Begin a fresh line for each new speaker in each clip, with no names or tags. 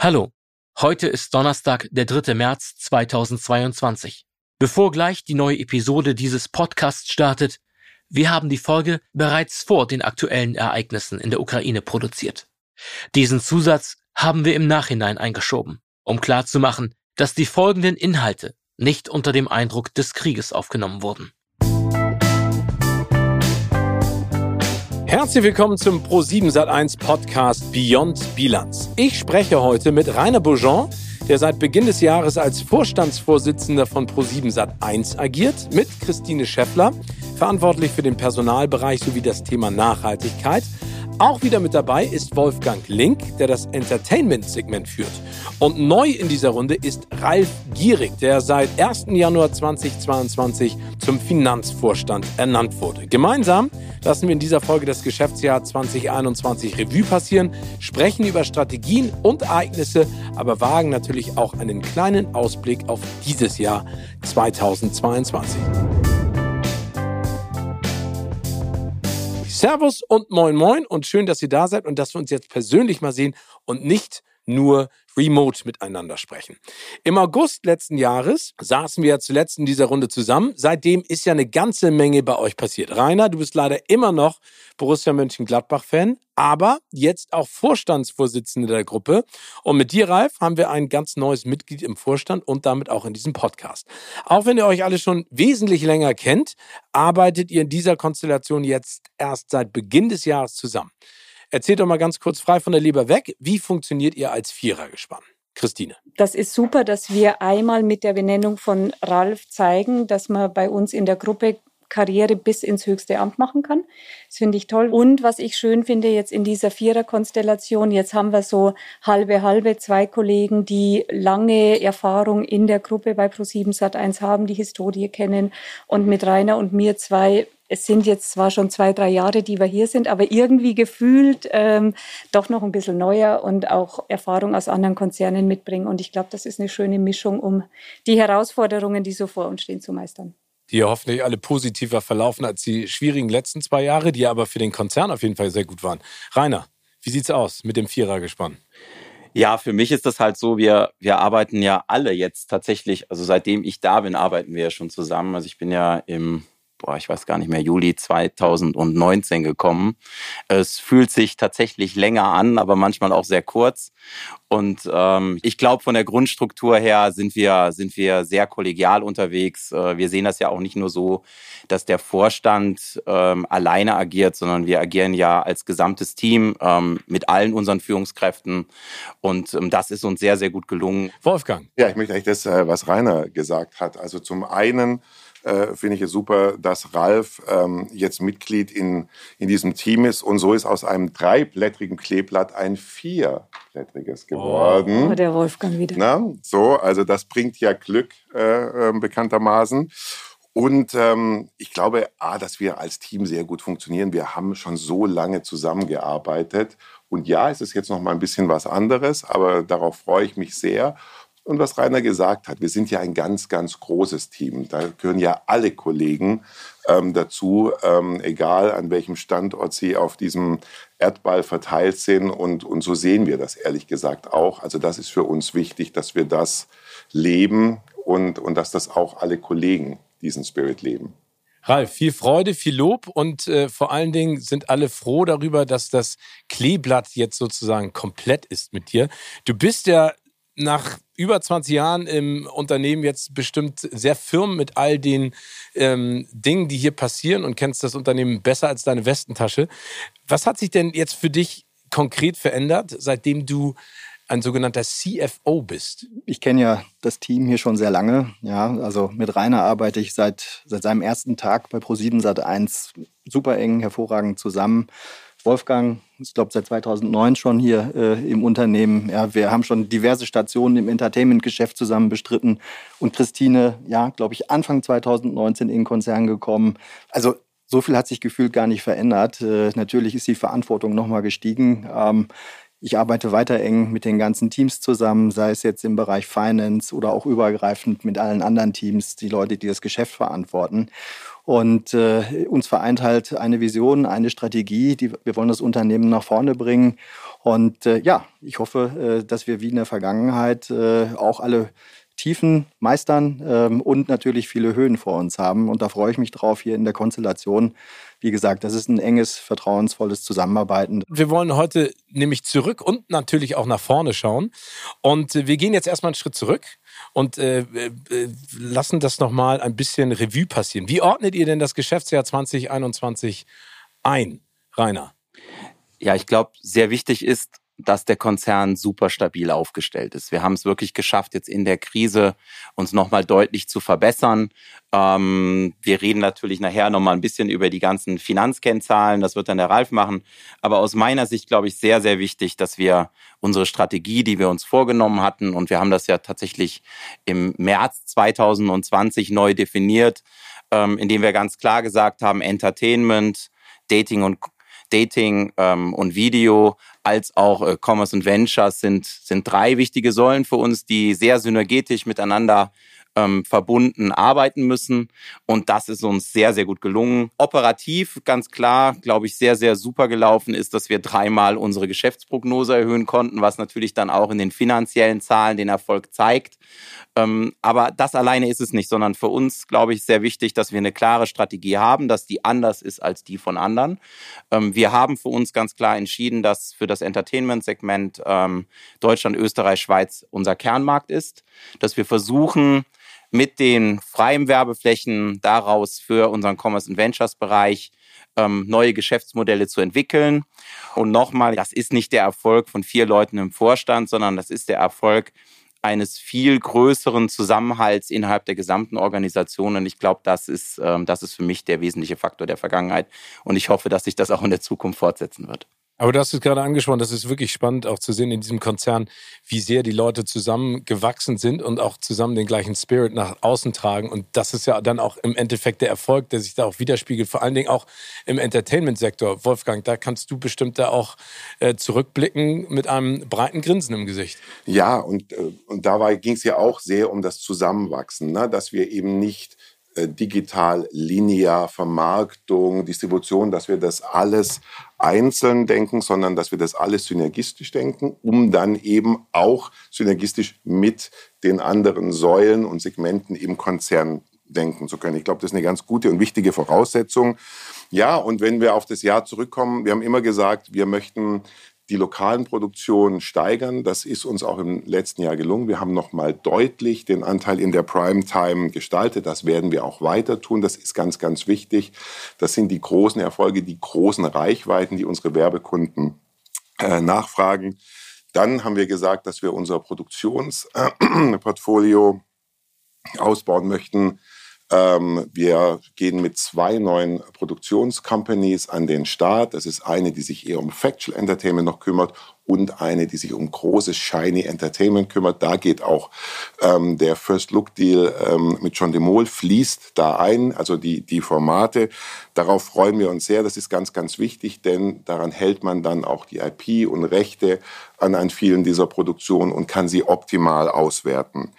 Hallo, heute ist Donnerstag, der 3. März 2022. Bevor gleich die neue Episode dieses Podcasts startet, wir haben die Folge bereits vor den aktuellen Ereignissen in der Ukraine produziert. Diesen Zusatz haben wir im Nachhinein eingeschoben, um klarzumachen, dass die folgenden Inhalte nicht unter dem Eindruck des Krieges aufgenommen wurden.
Herzlich willkommen zum Pro7 Sat1 Podcast Beyond Bilanz. Ich spreche heute mit Rainer Beaujean, der seit Beginn des Jahres als Vorstandsvorsitzender von Pro7 Sat1 agiert, mit Christine Scheffler, verantwortlich für den Personalbereich sowie das Thema Nachhaltigkeit auch wieder mit dabei ist Wolfgang Link, der das Entertainment-Segment führt. Und neu in dieser Runde ist Ralf Gierig, der seit 1. Januar 2022 zum Finanzvorstand ernannt wurde. Gemeinsam lassen wir in dieser Folge das Geschäftsjahr 2021 Revue passieren, sprechen über Strategien und Ereignisse, aber wagen natürlich auch einen kleinen Ausblick auf dieses Jahr 2022. Servus und moin moin und schön, dass ihr da seid und dass wir uns jetzt persönlich mal sehen und nicht nur remote miteinander sprechen. Im August letzten Jahres saßen wir ja zuletzt in dieser Runde zusammen. Seitdem ist ja eine ganze Menge bei euch passiert. Rainer, du bist leider immer noch Borussia Mönchengladbach-Fan, aber jetzt auch Vorstandsvorsitzende der Gruppe. Und mit dir, Ralf, haben wir ein ganz neues Mitglied im Vorstand und damit auch in diesem Podcast. Auch wenn ihr euch alle schon wesentlich länger kennt, arbeitet ihr in dieser Konstellation jetzt erst seit Beginn des Jahres zusammen. Erzählt doch mal ganz kurz frei von der Leber weg, wie funktioniert ihr als Vierergespann? Christine.
Das ist super, dass wir einmal mit der Benennung von Ralf zeigen, dass man bei uns in der Gruppe Karriere bis ins höchste Amt machen kann. Das finde ich toll. Und was ich schön finde jetzt in dieser Viererkonstellation, jetzt haben wir so halbe halbe zwei Kollegen, die lange Erfahrung in der Gruppe bei Pro7 Sat1 haben, die Historie kennen und mit Rainer und mir zwei es sind jetzt zwar schon zwei, drei Jahre, die wir hier sind, aber irgendwie gefühlt ähm, doch noch ein bisschen neuer und auch Erfahrung aus anderen Konzernen mitbringen. Und ich glaube, das ist eine schöne Mischung, um die Herausforderungen, die so vor uns stehen, zu meistern.
Die ja hoffentlich alle positiver verlaufen als die schwierigen letzten zwei Jahre, die aber für den Konzern auf jeden Fall sehr gut waren. Rainer, wie sieht's aus mit dem Vierergespann?
Ja, für mich ist das halt so, wir, wir arbeiten ja alle jetzt tatsächlich, also seitdem ich da bin, arbeiten wir ja schon zusammen. Also ich bin ja im boah, ich weiß gar nicht mehr, Juli 2019 gekommen. Es fühlt sich tatsächlich länger an, aber manchmal auch sehr kurz. Und ähm, ich glaube, von der Grundstruktur her sind wir, sind wir sehr kollegial unterwegs. Äh, wir sehen das ja auch nicht nur so, dass der Vorstand ähm, alleine agiert, sondern wir agieren ja als gesamtes Team ähm, mit allen unseren Führungskräften. Und ähm, das ist uns sehr, sehr gut gelungen.
Wolfgang.
Ja, ich möchte eigentlich das, äh, was Rainer gesagt hat. Also zum einen äh, finde ich es super, dass Ralf ähm, jetzt Mitglied in, in diesem Team ist. Und so ist aus einem dreiblättrigen Kleeblatt ein vierblättriges geworden.
Oh, der Wolfgang wieder.
Na, so, also das bringt ja Glück äh, äh, bekanntermaßen. Und ähm, ich glaube, A, dass wir als Team sehr gut funktionieren. Wir haben schon so lange zusammengearbeitet. Und ja, es ist jetzt noch mal ein bisschen was anderes, aber darauf freue ich mich sehr. Und was Rainer gesagt hat, wir sind ja ein ganz, ganz großes Team. Da gehören ja alle Kollegen ähm, dazu, ähm, egal an welchem Standort sie auf diesem Erdball verteilt sind. Und, und so sehen wir das ehrlich gesagt auch. Also das ist für uns wichtig, dass wir das leben und, und dass das auch alle Kollegen diesen Spirit leben.
Ralf, viel Freude, viel Lob und äh, vor allen Dingen sind alle froh darüber, dass das Kleeblatt jetzt sozusagen komplett ist mit dir. Du bist ja nach über 20 Jahren im Unternehmen jetzt bestimmt sehr firm mit all den ähm, Dingen, die hier passieren und kennst das Unternehmen besser als deine Westentasche. Was hat sich denn jetzt für dich konkret verändert, seitdem du ein sogenannter CFO bist?
Ich kenne ja das Team hier schon sehr lange. Ja, also mit Rainer arbeite ich seit, seit seinem ersten Tag bei Pro7 Sat1 super eng, hervorragend zusammen. Wolfgang, ich glaube seit 2009 schon hier äh, im Unternehmen. Ja, wir haben schon diverse Stationen im Entertainment-Geschäft zusammen bestritten. Und Christine, ja, glaube ich, Anfang 2019 in den Konzern gekommen. Also so viel hat sich gefühlt gar nicht verändert. Äh, natürlich ist die Verantwortung nochmal gestiegen. Ähm, ich arbeite weiter eng mit den ganzen Teams zusammen, sei es jetzt im Bereich Finance oder auch übergreifend mit allen anderen Teams, die Leute, die das Geschäft verantworten. Und äh, uns vereint halt eine Vision, eine Strategie, die wir wollen das Unternehmen nach vorne bringen. Und äh, ja, ich hoffe, äh, dass wir wie in der Vergangenheit äh, auch alle Tiefen meistern ähm, und natürlich viele Höhen vor uns haben. Und da freue ich mich drauf hier in der Konstellation. Wie gesagt, das ist ein enges, vertrauensvolles Zusammenarbeiten.
Wir wollen heute nämlich zurück und natürlich auch nach vorne schauen. Und äh, wir gehen jetzt erstmal einen Schritt zurück und äh, äh, lassen das nochmal ein bisschen Revue passieren. Wie ordnet ihr denn das Geschäftsjahr 2021 ein, Rainer?
Ja, ich glaube, sehr wichtig ist, dass der Konzern super stabil aufgestellt ist. Wir haben es wirklich geschafft, jetzt in der Krise uns nochmal deutlich zu verbessern. Ähm, wir reden natürlich nachher nochmal ein bisschen über die ganzen Finanzkennzahlen. Das wird dann der Ralf machen. Aber aus meiner Sicht, glaube ich, sehr, sehr wichtig, dass wir unsere Strategie, die wir uns vorgenommen hatten, und wir haben das ja tatsächlich im März 2020 neu definiert, ähm, indem wir ganz klar gesagt haben, Entertainment, Dating und Dating ähm, und Video als auch äh, Commerce und Ventures sind, sind drei wichtige Säulen für uns, die sehr synergetisch miteinander ähm, verbunden arbeiten müssen. Und das ist uns sehr, sehr gut gelungen. Operativ, ganz klar, glaube ich, sehr, sehr super gelaufen ist, dass wir dreimal unsere Geschäftsprognose erhöhen konnten, was natürlich dann auch in den finanziellen Zahlen den Erfolg zeigt. Ähm, aber das alleine ist es nicht, sondern für uns, glaube ich, sehr wichtig, dass wir eine klare Strategie haben, dass die anders ist als die von anderen. Ähm, wir haben für uns ganz klar entschieden, dass für das Entertainment-Segment ähm, Deutschland, Österreich, Schweiz unser Kernmarkt ist, dass wir versuchen, mit den freien Werbeflächen daraus für unseren Commerce Ventures Bereich ähm, neue Geschäftsmodelle zu entwickeln. Und nochmal, das ist nicht der Erfolg von vier Leuten im Vorstand, sondern das ist der Erfolg eines viel größeren Zusammenhalts innerhalb der gesamten Organisation. Und ich glaube, das ist, ähm, das ist für mich der wesentliche Faktor der Vergangenheit. Und ich hoffe, dass sich das auch in der Zukunft fortsetzen wird.
Aber du hast es gerade angesprochen, das ist wirklich spannend auch zu sehen in diesem Konzern, wie sehr die Leute zusammen gewachsen sind und auch zusammen den gleichen Spirit nach außen tragen. Und das ist ja dann auch im Endeffekt der Erfolg, der sich da auch widerspiegelt, vor allen Dingen auch im Entertainment-Sektor. Wolfgang, da kannst du bestimmt da auch äh, zurückblicken mit einem breiten Grinsen im Gesicht.
Ja, und, äh, und dabei ging es ja auch sehr um das Zusammenwachsen, ne? dass wir eben nicht äh, digital, linear, Vermarktung, Distribution, dass wir das alles einzeln denken, sondern dass wir das alles synergistisch denken, um dann eben auch synergistisch mit den anderen Säulen und Segmenten im Konzern denken zu können. Ich glaube, das ist eine ganz gute und wichtige Voraussetzung. Ja, und wenn wir auf das Jahr zurückkommen, wir haben immer gesagt, wir möchten die lokalen Produktionen steigern. Das ist uns auch im letzten Jahr gelungen. Wir haben noch mal deutlich den Anteil in der Primetime gestaltet. Das werden wir auch weiter tun. Das ist ganz, ganz wichtig. Das sind die großen Erfolge, die großen Reichweiten, die unsere Werbekunden äh, nachfragen. Dann haben wir gesagt, dass wir unser Produktionsportfolio ausbauen möchten. Ähm, wir gehen mit zwei neuen Produktionscompanies an den Start. Das ist eine, die sich eher um Factual Entertainment noch kümmert und eine, die sich um großes Shiny Entertainment kümmert. Da geht auch ähm, der First Look Deal ähm, mit John de Mol fließt da ein, also die, die Formate. Darauf freuen wir uns sehr. Das ist ganz, ganz wichtig, denn daran hält man dann auch die IP und Rechte an, an vielen dieser Produktionen und kann sie optimal auswerten.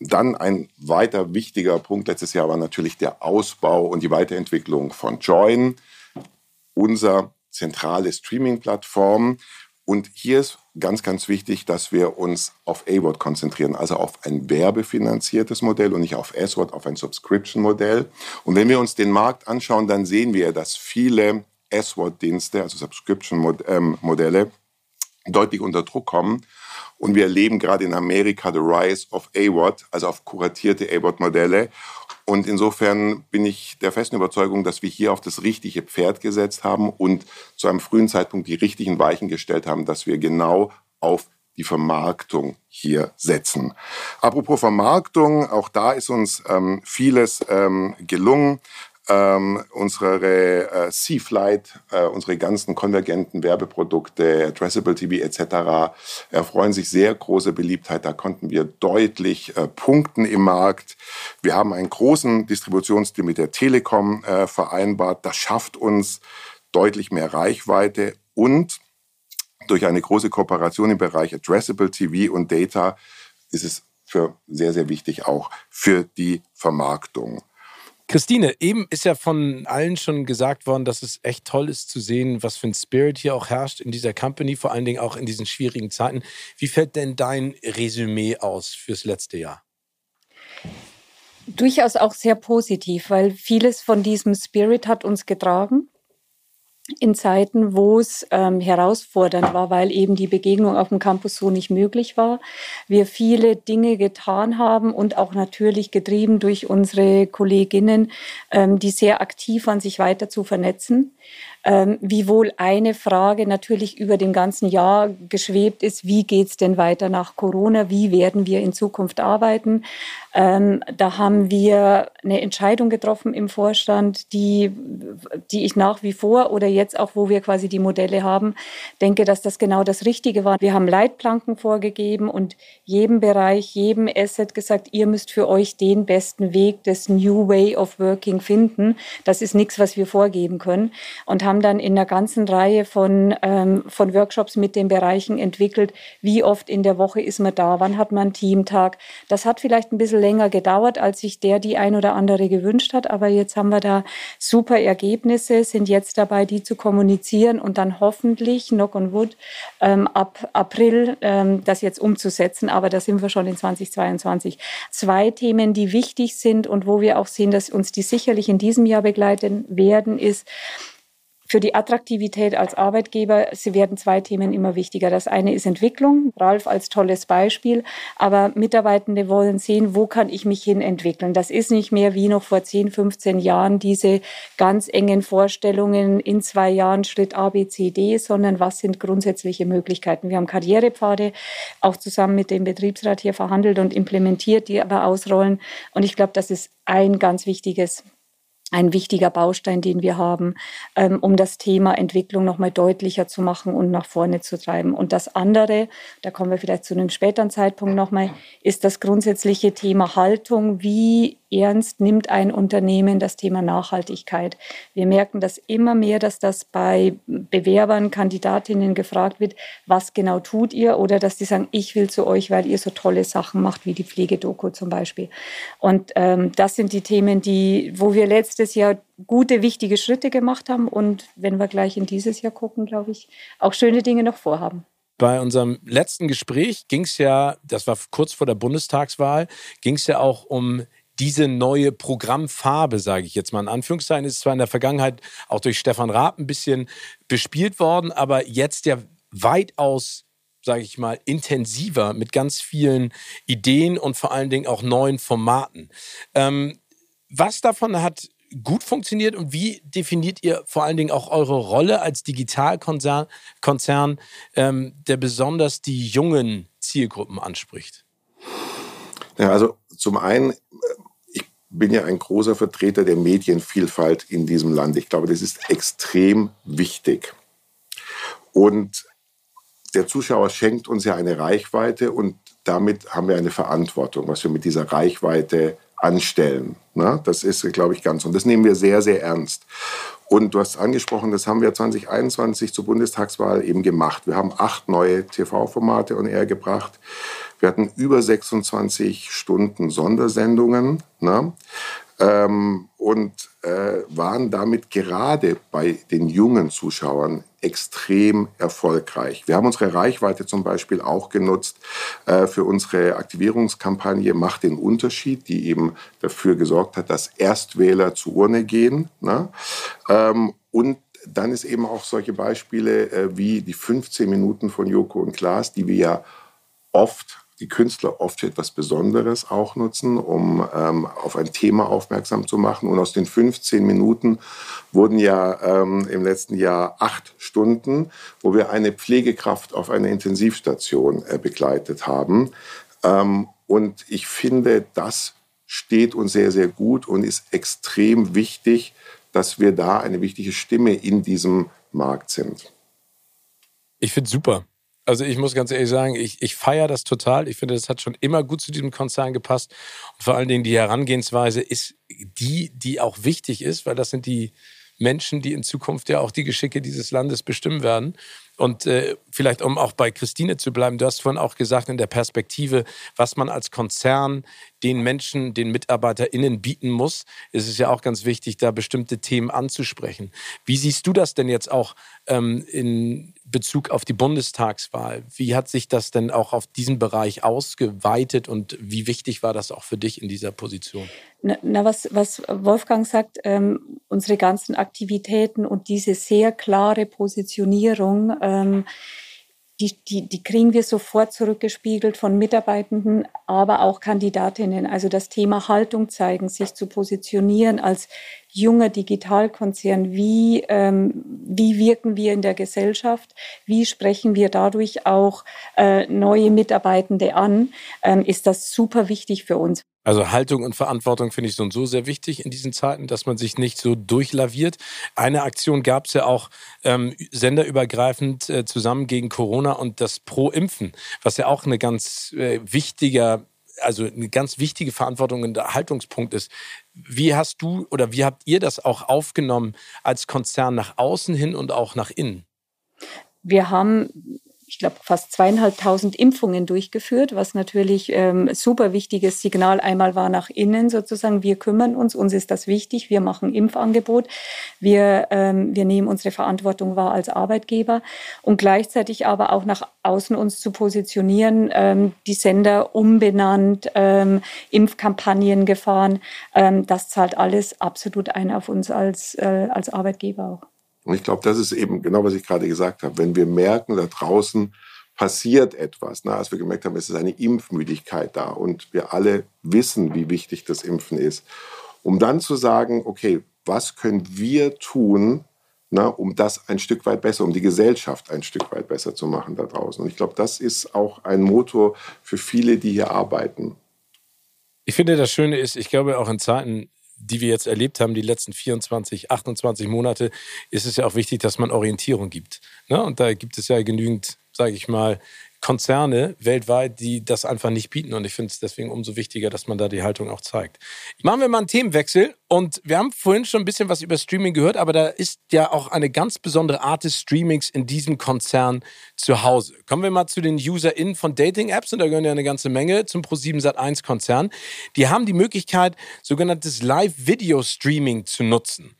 Dann ein weiter wichtiger Punkt letztes Jahr war natürlich der Ausbau und die Weiterentwicklung von Join, unser zentrale Streaming-Plattform. Und hier ist ganz, ganz wichtig, dass wir uns auf A-Word konzentrieren, also auf ein werbefinanziertes Modell und nicht auf S-Word, auf ein Subscription-Modell. Und wenn wir uns den Markt anschauen, dann sehen wir, dass viele S-Word-Dienste, also Subscription-Modelle, deutlich unter Druck kommen. Und wir erleben gerade in Amerika the rise of AWOD, also auf kuratierte AWOD-Modelle. Und insofern bin ich der festen Überzeugung, dass wir hier auf das richtige Pferd gesetzt haben und zu einem frühen Zeitpunkt die richtigen Weichen gestellt haben, dass wir genau auf die Vermarktung hier setzen. Apropos Vermarktung, auch da ist uns ähm, vieles ähm, gelungen ähm, unsere äh, C-Flight, äh, unsere ganzen konvergenten Werbeprodukte, Addressable TV etc. erfreuen sich sehr große Beliebtheit. Da konnten wir deutlich äh, punkten im Markt. Wir haben einen großen Distributionsdeal mit der Telekom äh, vereinbart. Das schafft uns deutlich mehr Reichweite und durch eine große Kooperation im Bereich Addressable TV und Data ist es für sehr, sehr wichtig auch für die Vermarktung.
Christine, eben ist ja von allen schon gesagt worden, dass es echt toll ist zu sehen, was für ein Spirit hier auch herrscht in dieser Company, vor allen Dingen auch in diesen schwierigen Zeiten. Wie fällt denn dein Resümee aus fürs letzte Jahr?
Durchaus auch sehr positiv, weil vieles von diesem Spirit hat uns getragen in Zeiten, wo es ähm, herausfordernd war, weil eben die Begegnung auf dem Campus so nicht möglich war. Wir viele Dinge getan haben und auch natürlich getrieben durch unsere Kolleginnen, ähm, die sehr aktiv waren, sich weiter zu vernetzen ähm, wiewohl eine Frage natürlich über dem ganzen Jahr geschwebt ist, wie geht's denn weiter nach Corona, wie werden wir in Zukunft arbeiten. Ähm, da haben wir eine Entscheidung getroffen im Vorstand, die, die ich nach wie vor oder jetzt auch, wo wir quasi die Modelle haben, denke, dass das genau das Richtige war. Wir haben Leitplanken vorgegeben und jedem Bereich, jedem Asset gesagt, ihr müsst für euch den besten Weg des New Way of Working finden. Das ist nichts, was wir vorgeben können und haben dann in einer ganzen Reihe von, ähm, von Workshops mit den Bereichen entwickelt, wie oft in der Woche ist man da, wann hat man einen Teamtag. Das hat vielleicht ein bisschen länger gedauert, als sich der die ein oder andere gewünscht hat, aber jetzt haben wir da super Ergebnisse, sind jetzt dabei, die zu kommunizieren und dann hoffentlich, knock on wood, ähm, ab April ähm, das jetzt umzusetzen, aber da sind wir schon in 2022. Zwei Themen, die wichtig sind und wo wir auch sehen, dass uns die sicherlich in diesem Jahr begleiten werden, ist, für die Attraktivität als Arbeitgeber, sie werden zwei Themen immer wichtiger. Das eine ist Entwicklung, Ralf als tolles Beispiel, aber Mitarbeitende wollen sehen, wo kann ich mich hin entwickeln. Das ist nicht mehr wie noch vor 10, 15 Jahren diese ganz engen Vorstellungen in zwei Jahren Schritt A, B, C, D, sondern was sind grundsätzliche Möglichkeiten. Wir haben Karrierepfade auch zusammen mit dem Betriebsrat hier verhandelt und implementiert, die aber ausrollen. Und ich glaube, das ist ein ganz wichtiges ein wichtiger Baustein, den wir haben, ähm, um das Thema Entwicklung nochmal deutlicher zu machen und nach vorne zu treiben. Und das andere, da kommen wir vielleicht zu einem späteren Zeitpunkt nochmal, ist das grundsätzliche Thema Haltung. Wie ernst nimmt ein Unternehmen das Thema Nachhaltigkeit? Wir merken das immer mehr, dass das bei Bewerbern, Kandidatinnen gefragt wird, was genau tut ihr? Oder dass die sagen, ich will zu euch, weil ihr so tolle Sachen macht, wie die Pflegedoku zum Beispiel. Und ähm, das sind die Themen, die, wo wir letztes letztes Jahr gute, wichtige Schritte gemacht haben und wenn wir gleich in dieses Jahr gucken, glaube ich, auch schöne Dinge noch vorhaben.
Bei unserem letzten Gespräch ging es ja, das war kurz vor der Bundestagswahl, ging es ja auch um diese neue Programmfarbe, sage ich jetzt mal in Anführungszeichen, ist zwar in der Vergangenheit auch durch Stefan Raab ein bisschen bespielt worden, aber jetzt ja weitaus, sage ich mal, intensiver mit ganz vielen Ideen und vor allen Dingen auch neuen Formaten. Ähm, was davon hat gut funktioniert und wie definiert ihr vor allen Dingen auch eure Rolle als Digitalkonzern, Konzern, ähm, der besonders die jungen Zielgruppen anspricht?
Ja, also zum einen, ich bin ja ein großer Vertreter der Medienvielfalt in diesem Land. Ich glaube, das ist extrem wichtig. Und der Zuschauer schenkt uns ja eine Reichweite und damit haben wir eine Verantwortung, was wir mit dieser Reichweite anstellen. Na, das ist, glaube ich, ganz. Und das nehmen wir sehr, sehr ernst. Und du hast angesprochen, das haben wir 2021 zur Bundestagswahl eben gemacht. Wir haben acht neue TV-Formate on air gebracht. Wir hatten über 26 Stunden Sondersendungen. Na? Ähm, und äh, waren damit gerade bei den jungen Zuschauern extrem erfolgreich. Wir haben unsere Reichweite zum Beispiel auch genutzt äh, für unsere Aktivierungskampagne Macht den Unterschied, die eben dafür gesorgt hat, dass Erstwähler zur Urne gehen. Ne? Ähm, und dann ist eben auch solche Beispiele äh, wie die 15 Minuten von Joko und Klaas, die wir ja oft die Künstler oft etwas Besonderes auch nutzen, um ähm, auf ein Thema aufmerksam zu machen. Und aus den 15 Minuten wurden ja ähm, im letzten Jahr acht Stunden, wo wir eine Pflegekraft auf einer Intensivstation äh, begleitet haben. Ähm, und ich finde, das steht uns sehr, sehr gut und ist extrem wichtig, dass wir da eine wichtige Stimme in diesem Markt sind.
Ich finde super. Also ich muss ganz ehrlich sagen, ich, ich feiere das total. Ich finde, das hat schon immer gut zu diesem Konzern gepasst. Und vor allen Dingen die Herangehensweise ist die, die auch wichtig ist, weil das sind die Menschen, die in Zukunft ja auch die Geschicke dieses Landes bestimmen werden. Und äh, vielleicht, um auch bei Christine zu bleiben, du hast vorhin auch gesagt, in der Perspektive, was man als Konzern den Menschen, den MitarbeiterInnen bieten muss, ist es ja auch ganz wichtig, da bestimmte Themen anzusprechen. Wie siehst du das denn jetzt auch ähm, in Bezug auf die Bundestagswahl? Wie hat sich das denn auch auf diesen Bereich ausgeweitet und wie wichtig war das auch für dich in dieser Position?
Na, na was, was Wolfgang sagt, ähm, unsere ganzen Aktivitäten und diese sehr klare Positionierung, ähm, die, die, die kriegen wir sofort zurückgespiegelt von Mitarbeitenden, aber auch Kandidatinnen. Also das Thema Haltung zeigen, sich zu positionieren als junger Digitalkonzern. Wie, ähm, wie wirken wir in der Gesellschaft? Wie sprechen wir dadurch auch äh, neue Mitarbeitende an? Ähm, ist das super wichtig für uns.
Also Haltung und Verantwortung finde ich so und so sehr wichtig in diesen Zeiten, dass man sich nicht so durchlaviert. Eine Aktion gab es ja auch ähm, senderübergreifend äh, zusammen gegen Corona und das Pro-Impfen, was ja auch eine ganz äh, wichtiger also eine ganz wichtige Verantwortung und Haltungspunkt ist. Wie hast du oder wie habt ihr das auch aufgenommen als Konzern nach außen hin und auch nach innen?
Wir haben ich glaube, fast zweieinhalbtausend Impfungen durchgeführt, was natürlich ähm, super wichtiges Signal einmal war nach innen sozusagen. Wir kümmern uns, uns ist das wichtig, wir machen Impfangebot, wir, ähm, wir nehmen unsere Verantwortung wahr als Arbeitgeber und gleichzeitig aber auch nach außen uns zu positionieren, ähm, die Sender umbenannt, ähm, Impfkampagnen gefahren. Ähm, das zahlt alles absolut ein auf uns als, äh, als Arbeitgeber auch.
Und ich glaube, das ist eben genau, was ich gerade gesagt habe. Wenn wir merken, da draußen passiert etwas, na, als wir gemerkt haben, es ist eine Impfmüdigkeit da und wir alle wissen, wie wichtig das Impfen ist, um dann zu sagen, okay, was können wir tun, na, um das ein Stück weit besser, um die Gesellschaft ein Stück weit besser zu machen da draußen. Und ich glaube, das ist auch ein Motor für viele, die hier arbeiten.
Ich finde, das Schöne ist, ich glaube, auch in Zeiten die wir jetzt erlebt haben, die letzten 24, 28 Monate, ist es ja auch wichtig, dass man Orientierung gibt. Ne? Und da gibt es ja genügend, sage ich mal, Konzerne weltweit, die das einfach nicht bieten. Und ich finde es deswegen umso wichtiger, dass man da die Haltung auch zeigt. Machen wir mal einen Themenwechsel. Und wir haben vorhin schon ein bisschen was über Streaming gehört, aber da ist ja auch eine ganz besondere Art des Streamings in diesem Konzern zu Hause. Kommen wir mal zu den UserInnen von Dating-Apps. Und da gehören ja eine ganze Menge zum Pro7 Sat1-Konzern. Die haben die Möglichkeit, sogenanntes Live-Video-Streaming zu nutzen.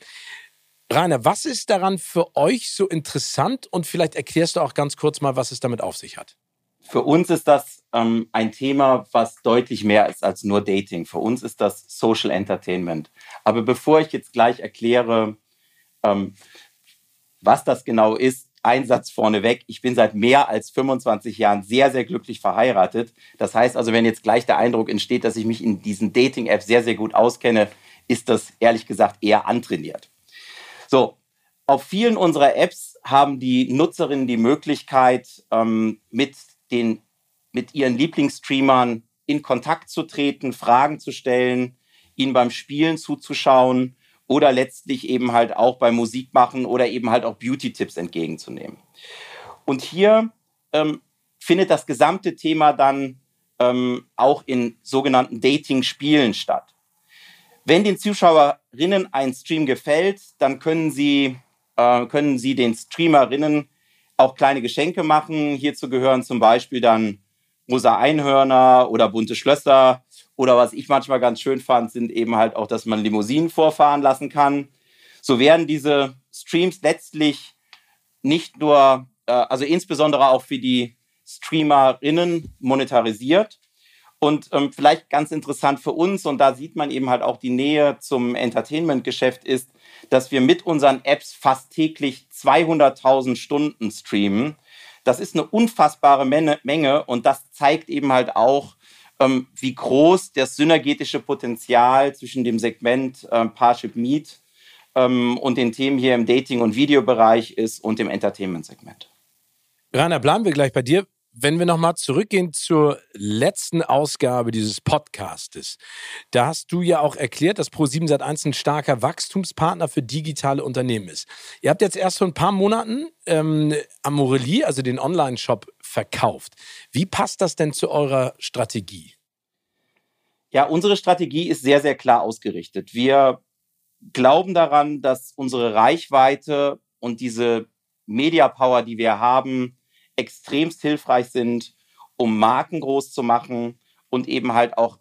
Rainer, was ist daran für euch so interessant? Und vielleicht erklärst du auch ganz kurz mal, was es damit auf sich hat.
Für uns ist das ähm, ein Thema, was deutlich mehr ist als nur Dating. Für uns ist das Social Entertainment. Aber bevor ich jetzt gleich erkläre, ähm, was das genau ist, ein Satz vorneweg. Ich bin seit mehr als 25 Jahren sehr, sehr glücklich verheiratet. Das heißt also, wenn jetzt gleich der Eindruck entsteht, dass ich mich in diesen Dating-Apps sehr, sehr gut auskenne, ist das ehrlich gesagt eher antrainiert. So, auf vielen unserer Apps haben die Nutzerinnen die Möglichkeit, ähm, mit den, mit ihren Lieblingsstreamern in Kontakt zu treten, Fragen zu stellen, ihnen beim Spielen zuzuschauen oder letztlich eben halt auch beim Musikmachen oder eben halt auch Beauty-Tipps entgegenzunehmen. Und hier ähm, findet das gesamte Thema dann ähm, auch in sogenannten Dating-Spielen statt. Wenn den Zuschauerinnen ein Stream gefällt, dann können sie, äh, können sie den Streamerinnen auch kleine Geschenke machen. Hierzu gehören zum Beispiel dann rosa Einhörner oder bunte Schlösser. Oder was ich manchmal ganz schön fand, sind eben halt auch, dass man Limousinen vorfahren lassen kann. So werden diese Streams letztlich nicht nur, äh, also insbesondere auch für die Streamerinnen monetarisiert. Und ähm, vielleicht ganz interessant für uns, und da sieht man eben halt auch die Nähe zum Entertainment-Geschäft ist, dass wir mit unseren Apps fast täglich 200.000 Stunden streamen. Das ist eine unfassbare Menge und das zeigt eben halt auch, ähm, wie groß das synergetische Potenzial zwischen dem Segment ähm, Parship Meet ähm, und den Themen hier im Dating- und Videobereich ist und dem Entertainment-Segment.
Rainer, bleiben wir gleich bei dir. Wenn wir nochmal zurückgehen zur letzten Ausgabe dieses Podcastes, da hast du ja auch erklärt, dass Pro7 Sat1 ein starker Wachstumspartner für digitale Unternehmen ist. Ihr habt jetzt erst vor ein paar Monaten ähm, Amorelie, also den Online-Shop, verkauft. Wie passt das denn zu eurer Strategie?
Ja, unsere Strategie ist sehr, sehr klar ausgerichtet. Wir glauben daran, dass unsere Reichweite und diese Media Power, die wir haben, extremst hilfreich sind, um Marken groß zu machen, und eben halt auch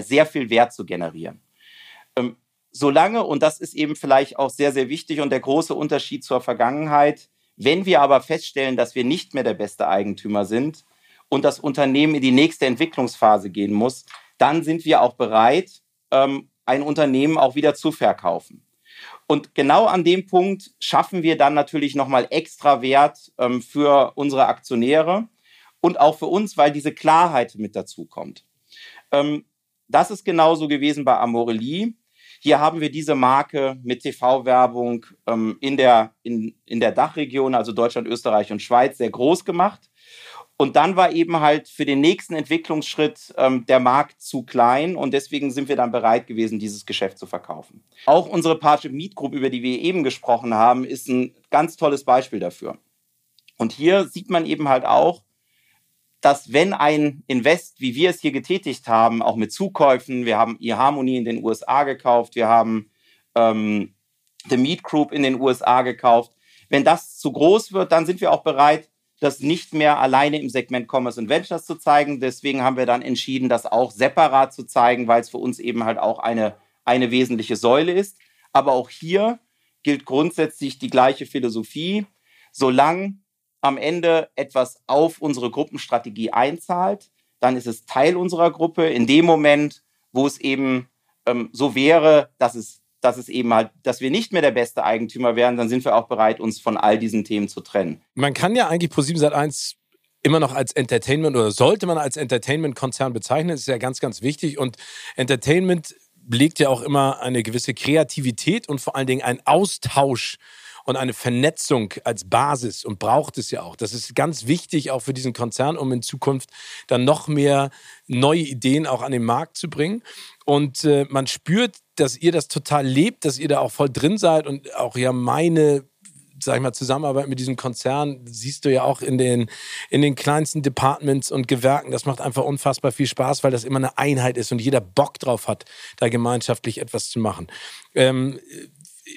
sehr viel Wert zu generieren. Ähm, solange, und das ist eben vielleicht auch sehr, sehr wichtig und der große Unterschied zur Vergangenheit, wenn wir aber feststellen, dass wir nicht mehr der beste Eigentümer sind und das Unternehmen in die nächste Entwicklungsphase gehen muss, dann sind wir auch bereit, ähm, ein Unternehmen auch wieder zu verkaufen. Und genau an dem Punkt schaffen wir dann natürlich nochmal extra Wert ähm, für unsere Aktionäre und auch für uns, weil diese Klarheit mit dazu kommt. Ähm, das ist genauso gewesen bei Amorelie. Hier haben wir diese Marke mit TV-Werbung ähm, in, der, in, in der Dachregion, also Deutschland, Österreich und Schweiz, sehr groß gemacht. Und dann war eben halt für den nächsten Entwicklungsschritt ähm, der Markt zu klein und deswegen sind wir dann bereit gewesen, dieses Geschäft zu verkaufen. Auch unsere Parship Meet Group, über die wir eben gesprochen haben, ist ein ganz tolles Beispiel dafür. Und hier sieht man eben halt auch, dass wenn ein Invest, wie wir es hier getätigt haben, auch mit Zukäufen, wir haben eHarmony in den USA gekauft, wir haben ähm, The Meet Group in den USA gekauft, wenn das zu groß wird, dann sind wir auch bereit, das nicht mehr alleine im Segment Commerce und Ventures zu zeigen. Deswegen haben wir dann entschieden, das auch separat zu zeigen, weil es für uns eben halt auch eine, eine wesentliche Säule ist. Aber auch hier gilt grundsätzlich die gleiche Philosophie. Solange am Ende etwas auf unsere Gruppenstrategie einzahlt, dann ist es Teil unserer Gruppe. In dem Moment, wo es eben ähm, so wäre, dass es dass es eben halt, dass wir nicht mehr der beste Eigentümer wären, dann sind wir auch bereit, uns von all diesen Themen zu trennen.
Man kann ja eigentlich Pro7 Sat1 immer noch als Entertainment oder sollte man als Entertainment-Konzern bezeichnen. Das ist ja ganz, ganz wichtig. Und Entertainment legt ja auch immer eine gewisse Kreativität und vor allen Dingen einen Austausch und eine Vernetzung als Basis und braucht es ja auch. Das ist ganz wichtig auch für diesen Konzern, um in Zukunft dann noch mehr neue Ideen auch an den Markt zu bringen. Und äh, man spürt, dass ihr das total lebt, dass ihr da auch voll drin seid und auch ja meine sag ich mal, Zusammenarbeit mit diesem Konzern siehst du ja auch in den, in den kleinsten Departments und Gewerken. Das macht einfach unfassbar viel Spaß, weil das immer eine Einheit ist und jeder Bock drauf hat, da gemeinschaftlich etwas zu machen. Ähm,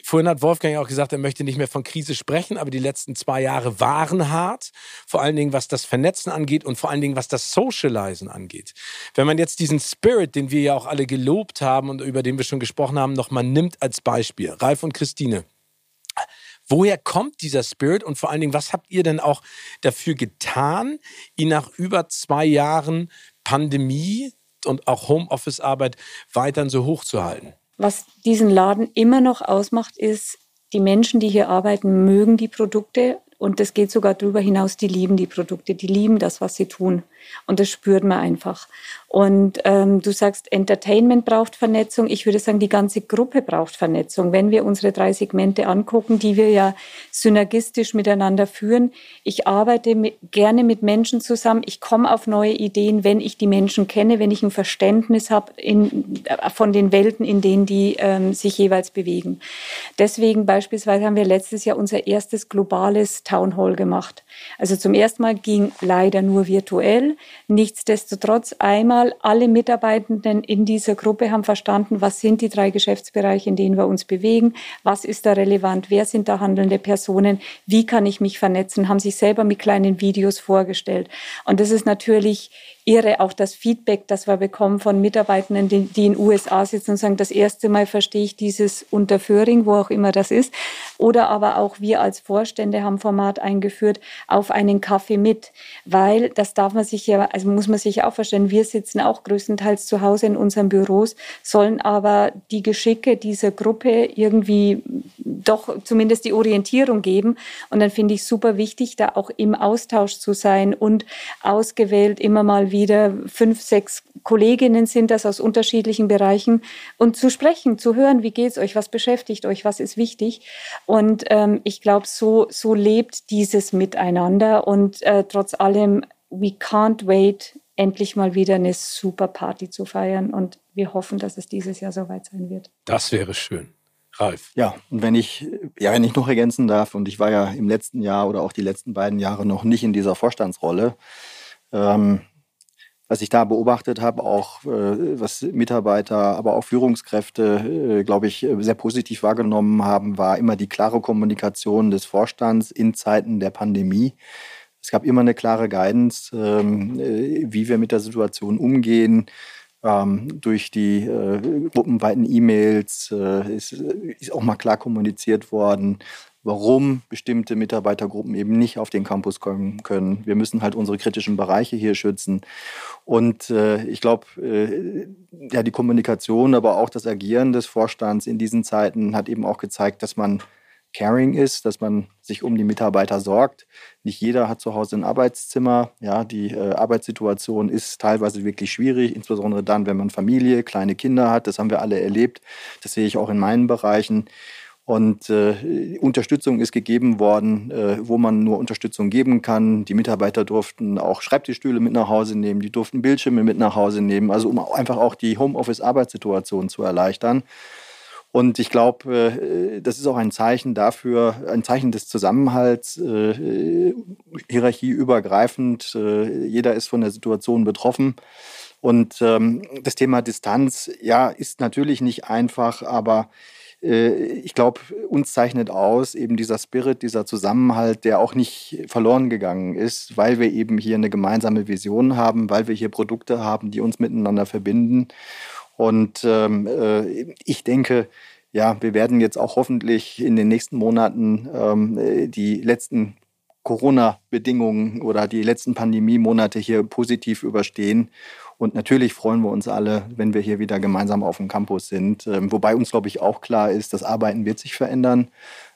vorhin hat Wolfgang auch gesagt, er möchte nicht mehr von Krise sprechen, aber die letzten zwei Jahre waren hart. Vor allen Dingen, was das Vernetzen angeht und vor allen Dingen, was das Socializen angeht. Wenn man jetzt diesen Spirit, den wir ja auch alle gelobt haben und über den wir schon gesprochen haben, nochmal nimmt als Beispiel. Ralf und Christine. Woher kommt dieser Spirit und vor allen Dingen, was habt ihr denn auch dafür getan, ihn nach über zwei Jahren Pandemie und auch Homeoffice-Arbeit weiterhin so hoch zu halten?
Was diesen Laden immer noch ausmacht, ist, die Menschen, die hier arbeiten, mögen die Produkte und das geht sogar darüber hinaus, die lieben die Produkte, die lieben das, was sie tun. Und das spürt man einfach. Und ähm, du sagst, Entertainment braucht Vernetzung. Ich würde sagen, die ganze Gruppe braucht Vernetzung. Wenn wir unsere drei Segmente angucken, die wir ja synergistisch miteinander führen. Ich arbeite mit, gerne mit Menschen zusammen. Ich komme auf neue Ideen, wenn ich die Menschen kenne, wenn ich ein Verständnis habe äh, von den Welten, in denen die ähm, sich jeweils bewegen. Deswegen beispielsweise haben wir letztes Jahr unser erstes globales Town Hall gemacht. Also zum ersten Mal ging leider nur virtuell. Nichtsdestotrotz einmal alle Mitarbeitenden in dieser Gruppe haben verstanden, was sind die drei Geschäftsbereiche, in denen wir uns bewegen, was ist da relevant, wer sind da handelnde Personen, wie kann ich mich vernetzen, haben sich selber mit kleinen Videos vorgestellt. Und das ist natürlich irre, auch das Feedback, das wir bekommen von Mitarbeitenden, die, die in USA sitzen und sagen, das erste Mal verstehe ich dieses Unterföhring, wo auch immer das ist. Oder aber auch wir als Vorstände haben Format eingeführt, auf einen Kaffee mit, weil das darf man sich ja, also muss man sich auch verstehen, wir sitzen auch größtenteils zu Hause in unseren Büros, sollen aber die Geschicke dieser Gruppe irgendwie doch zumindest die Orientierung geben. Und dann finde ich super wichtig, da auch im Austausch zu sein und ausgewählt immer mal wieder wieder fünf, sechs Kolleginnen sind das aus unterschiedlichen Bereichen und zu sprechen, zu hören, wie geht's euch, was beschäftigt euch, was ist wichtig. Und ähm, ich glaube, so, so lebt dieses Miteinander und äh, trotz allem, we can't wait, endlich mal wieder eine super Party zu feiern und wir hoffen, dass es dieses Jahr soweit sein wird.
Das wäre schön. Ralf.
Ja, und wenn ich, ja, wenn ich noch ergänzen darf, und ich war ja im letzten Jahr oder auch die letzten beiden Jahre noch nicht in dieser Vorstandsrolle, ähm, was ich da beobachtet habe, auch äh, was Mitarbeiter, aber auch Führungskräfte, äh, glaube ich, sehr positiv wahrgenommen haben, war immer die klare Kommunikation des Vorstands in Zeiten der Pandemie. Es gab immer eine klare Guidance, ähm, äh, wie wir mit der Situation umgehen. Ähm, durch die äh, gruppenweiten E-Mails äh, ist, ist, auch mal klar kommuniziert worden, warum bestimmte Mitarbeitergruppen eben nicht auf den Campus kommen können. Wir müssen halt unsere kritischen Bereiche hier schützen. Und äh, ich glaube, äh, ja, die Kommunikation, aber auch das Agieren des Vorstands in diesen Zeiten hat eben auch gezeigt, dass man caring ist, dass man sich um die Mitarbeiter sorgt. Nicht jeder hat zu Hause ein Arbeitszimmer. Ja, die äh, Arbeitssituation ist teilweise wirklich schwierig, insbesondere dann, wenn man Familie, kleine Kinder hat. Das haben wir alle erlebt. Das sehe ich auch in meinen Bereichen. Und äh, Unterstützung ist gegeben worden, äh, wo man nur Unterstützung geben kann. Die Mitarbeiter durften auch Schreibtischstühle mit nach Hause nehmen, die durften Bildschirme mit nach Hause nehmen, also um einfach auch die Homeoffice-Arbeitssituation zu erleichtern. Und ich glaube, äh, das ist auch ein Zeichen dafür, ein Zeichen des Zusammenhalts, äh, hierarchieübergreifend. Äh, jeder ist von der Situation betroffen. Und ähm, das Thema Distanz, ja, ist natürlich nicht einfach, aber ich glaube, uns zeichnet aus eben dieser Spirit, dieser Zusammenhalt, der auch nicht verloren gegangen ist, weil wir eben hier eine gemeinsame Vision haben, weil wir hier Produkte haben, die uns miteinander verbinden. Und ähm, äh, ich denke, ja, wir werden jetzt auch hoffentlich in den nächsten Monaten ähm, äh, die letzten Corona-Bedingungen oder die letzten Pandemie-Monate hier positiv überstehen. Und natürlich freuen wir uns alle, wenn wir hier wieder gemeinsam auf dem Campus sind. Ähm, wobei uns, glaube ich, auch klar ist, das Arbeiten wird sich verändern.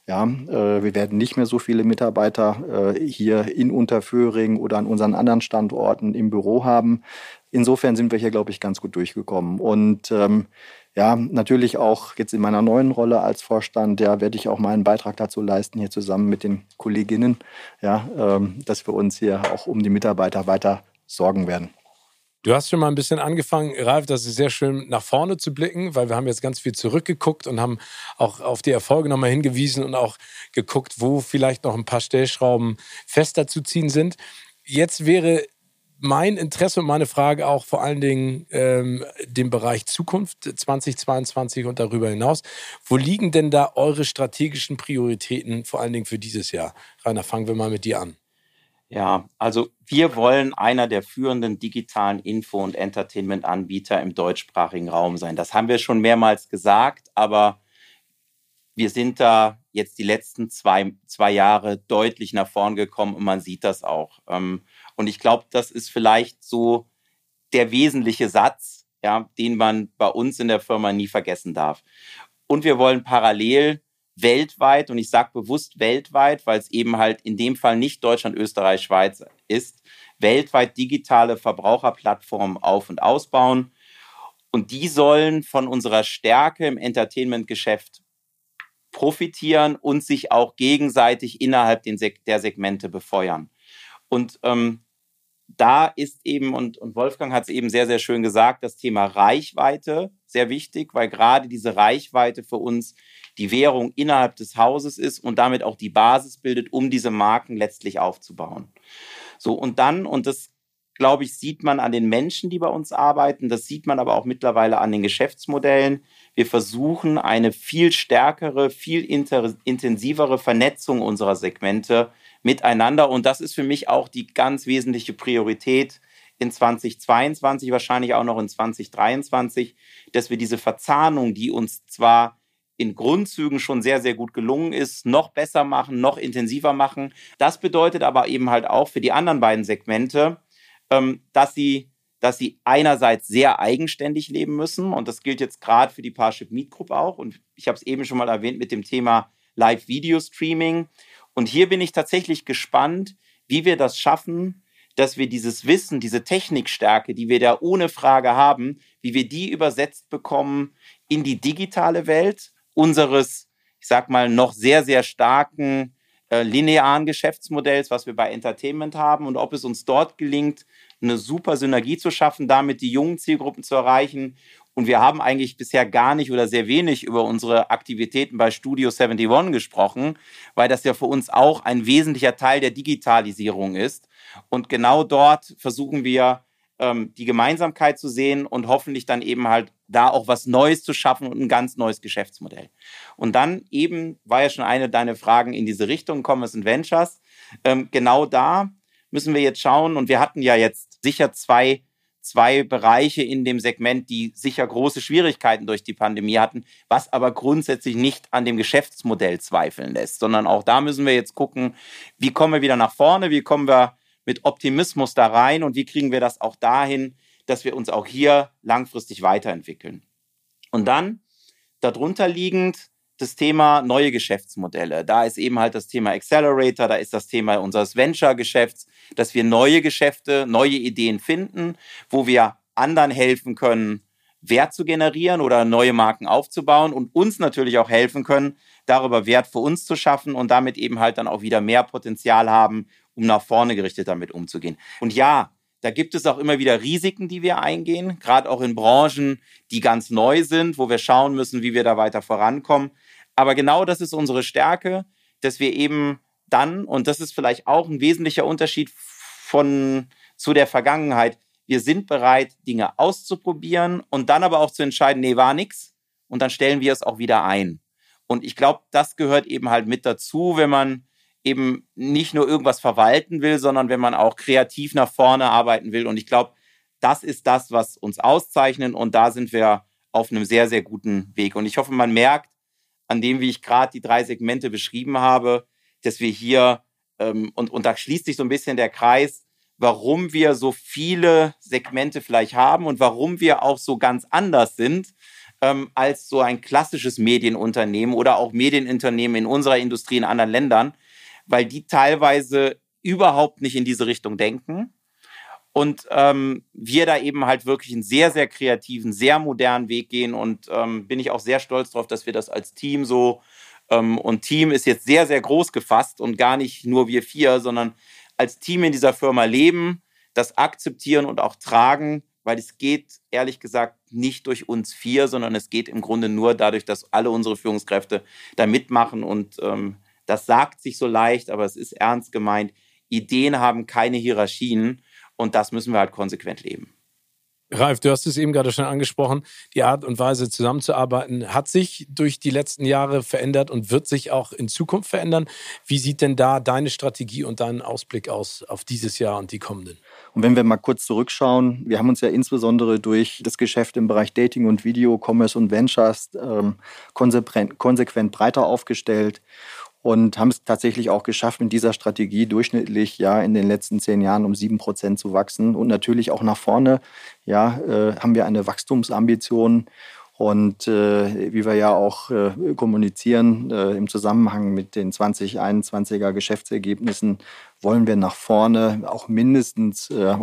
Ja, äh, wir werden nicht mehr so viele Mitarbeiter äh, hier in Unterföhring oder an unseren anderen Standorten im Büro haben. Insofern sind wir hier, glaube ich, ganz gut durchgekommen. Und ähm, ja, natürlich auch jetzt in meiner neuen Rolle als Vorstand, ja, werde ich auch meinen Beitrag dazu leisten, hier zusammen mit den Kolleginnen, ja, ähm, dass wir uns hier auch um die Mitarbeiter weiter sorgen werden.
Du hast schon mal ein bisschen angefangen, Ralf, das ist sehr schön nach vorne zu blicken, weil wir haben jetzt ganz viel zurückgeguckt und haben auch auf die Erfolge nochmal hingewiesen und auch geguckt, wo vielleicht noch ein paar Stellschrauben fester zu ziehen sind. Jetzt wäre mein Interesse und meine Frage auch vor allen Dingen ähm, dem Bereich Zukunft 2022 und darüber hinaus. Wo liegen denn da eure strategischen Prioritäten vor allen Dingen für dieses Jahr? Rainer, fangen wir mal mit dir an.
Ja, also wir wollen einer der führenden digitalen Info- und Entertainment-Anbieter im deutschsprachigen Raum sein. Das haben wir schon mehrmals gesagt, aber wir sind da jetzt die letzten zwei, zwei Jahre deutlich nach vorn gekommen und man sieht das auch. Ähm, und ich glaube, das ist vielleicht so der wesentliche Satz, ja, den man bei uns in der Firma nie vergessen darf. Und wir wollen parallel weltweit, und ich sage bewusst weltweit, weil es eben halt in dem Fall nicht Deutschland, Österreich, Schweiz ist, weltweit digitale Verbraucherplattformen auf und ausbauen. Und die sollen von unserer Stärke im Entertainment-Geschäft profitieren und sich auch gegenseitig innerhalb der Segmente befeuern. Und ähm, da ist eben, und, und Wolfgang hat es eben sehr, sehr schön gesagt, das Thema Reichweite sehr wichtig, weil gerade diese Reichweite für uns die Währung innerhalb des Hauses ist und damit auch die Basis bildet, um diese Marken letztlich aufzubauen. So, und dann, und das glaube ich, sieht man an den Menschen, die bei uns arbeiten, das sieht man aber auch mittlerweile an den Geschäftsmodellen. Wir versuchen eine viel stärkere, viel intensivere Vernetzung unserer Segmente miteinander. Und das ist für mich auch die ganz wesentliche Priorität in 2022, wahrscheinlich auch noch in 2023, dass wir diese Verzahnung, die uns zwar in Grundzügen schon sehr, sehr gut gelungen ist, noch besser machen, noch intensiver machen. Das bedeutet aber eben halt auch für die anderen beiden Segmente, ähm, dass sie dass sie einerseits sehr eigenständig leben müssen und das gilt jetzt gerade für die Parship Meet Group auch und ich habe es eben schon mal erwähnt mit dem Thema Live-Video-Streaming und hier bin ich tatsächlich gespannt, wie wir das schaffen, dass wir dieses Wissen, diese Technikstärke, die wir da ohne Frage haben, wie wir die übersetzt bekommen in die digitale Welt unseres, ich sag mal, noch sehr, sehr starken äh, linearen Geschäftsmodells, was wir bei Entertainment haben. Und ob es uns dort gelingt, eine super Synergie zu schaffen, damit die jungen Zielgruppen zu erreichen und wir haben eigentlich bisher gar nicht oder sehr wenig über unsere Aktivitäten bei Studio 71 gesprochen, weil das ja für uns auch ein wesentlicher Teil der Digitalisierung ist. Und genau dort versuchen wir, ähm, die Gemeinsamkeit zu sehen und hoffentlich dann eben halt da auch was Neues zu schaffen und ein ganz neues Geschäftsmodell. Und dann eben war ja schon eine deiner Fragen in diese Richtung, Commerce and Ventures. Ähm, genau da müssen wir jetzt schauen. Und wir hatten ja jetzt sicher zwei, zwei Bereiche in dem Segment, die sicher große Schwierigkeiten durch die Pandemie hatten, was aber grundsätzlich nicht an dem Geschäftsmodell zweifeln lässt, sondern auch da müssen wir jetzt gucken, wie kommen wir wieder nach vorne, wie kommen wir mit Optimismus da rein und wie kriegen wir das auch dahin, dass wir uns auch hier langfristig weiterentwickeln. Und dann darunter liegend das Thema neue Geschäftsmodelle. Da ist eben halt das Thema Accelerator, da ist das Thema unseres Venture-Geschäfts, dass wir neue Geschäfte, neue Ideen finden, wo wir anderen helfen können, Wert zu generieren oder neue Marken aufzubauen und uns natürlich auch helfen können, darüber Wert für uns zu schaffen und damit eben halt dann auch wieder mehr Potenzial haben, um nach vorne gerichtet damit umzugehen. Und ja, da gibt es auch immer wieder Risiken, die wir eingehen, gerade auch in Branchen, die ganz neu sind, wo wir schauen müssen, wie wir da weiter vorankommen. Aber genau das ist unsere Stärke, dass wir eben dann, und das ist vielleicht auch ein wesentlicher Unterschied von zu der Vergangenheit, wir sind bereit, Dinge auszuprobieren und dann aber auch zu entscheiden, nee, war nix. Und dann stellen wir es auch wieder ein. Und ich glaube, das gehört eben halt mit dazu, wenn man eben nicht nur irgendwas verwalten will, sondern wenn man auch kreativ nach vorne arbeiten will. Und ich glaube, das ist das, was uns auszeichnet. Und da sind wir auf einem sehr, sehr guten Weg. Und ich hoffe, man merkt an dem, wie ich gerade die drei Segmente beschrieben habe, dass wir hier, ähm, und, und da schließt sich so ein bisschen der Kreis, warum wir so viele Segmente vielleicht haben und warum wir auch so ganz anders sind ähm, als so ein klassisches Medienunternehmen oder auch Medienunternehmen in unserer Industrie in anderen Ländern weil die teilweise überhaupt nicht in diese Richtung denken. Und ähm, wir da eben halt wirklich einen sehr, sehr kreativen, sehr modernen Weg gehen. Und ähm, bin ich auch sehr stolz darauf, dass wir das als Team so, ähm, und Team ist jetzt sehr, sehr groß gefasst und gar nicht nur wir vier, sondern als Team in dieser Firma leben, das akzeptieren und auch tragen, weil es geht, ehrlich gesagt, nicht durch uns vier, sondern es geht im Grunde nur dadurch, dass alle unsere Führungskräfte da mitmachen und ähm, das sagt sich so leicht, aber es ist ernst gemeint. Ideen haben keine Hierarchien und das müssen wir halt konsequent leben.
Ralf, du hast es eben gerade schon angesprochen, die Art und Weise zusammenzuarbeiten hat sich durch die letzten Jahre verändert und wird sich auch in Zukunft verändern. Wie sieht denn da deine Strategie und dein Ausblick aus auf dieses Jahr und die kommenden?
Und wenn wir mal kurz zurückschauen, wir haben uns ja insbesondere durch das Geschäft im Bereich Dating und Video, Commerce und Ventures ähm, konsequent, konsequent breiter aufgestellt und haben es tatsächlich auch geschafft, mit dieser Strategie durchschnittlich ja in den letzten zehn Jahren um sieben Prozent zu wachsen. Und natürlich auch nach vorne ja, äh, haben wir eine Wachstumsambition. Und äh, wie wir ja auch äh, kommunizieren äh, im Zusammenhang mit den 2021er Geschäftsergebnissen, wollen wir nach vorne auch mindestens äh,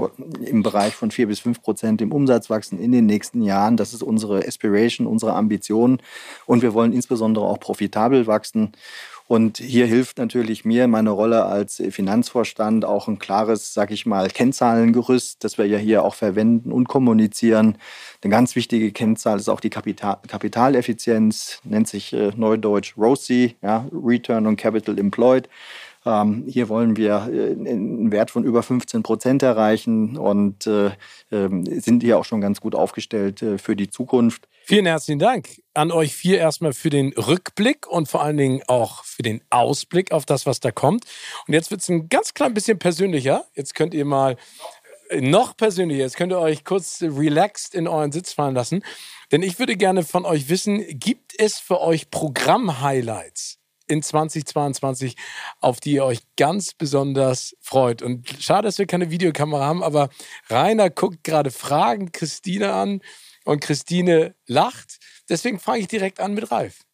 im Bereich von vier bis fünf Prozent im Umsatz wachsen in den nächsten Jahren. Das ist unsere Aspiration, unsere Ambition. Und wir wollen insbesondere auch profitabel wachsen. Und hier hilft natürlich mir meine Rolle als Finanzvorstand auch ein klares, sag ich mal, Kennzahlengerüst, das wir ja hier auch verwenden und kommunizieren. Eine ganz wichtige Kennzahl ist auch die Kapital Kapitaleffizienz, nennt sich äh, neudeutsch ROCE, ja, Return on Capital Employed. Ähm, hier wollen wir äh, einen Wert von über 15 Prozent erreichen und äh, ähm, sind hier auch schon ganz gut aufgestellt äh, für die Zukunft.
Vielen herzlichen Dank an euch vier erstmal für den Rückblick und vor allen Dingen auch für den Ausblick auf das, was da kommt. Und jetzt wird es ein ganz klein bisschen persönlicher. Jetzt könnt ihr mal noch persönlicher, jetzt könnt ihr euch kurz relaxed in euren Sitz fallen lassen. Denn ich würde gerne von euch wissen, gibt es für euch Programm-Highlights? In 2022, auf die ihr euch ganz besonders freut. Und schade, dass wir keine Videokamera haben, aber Rainer guckt gerade fragend Christine an und Christine lacht. Deswegen fange ich direkt an mit Ralf.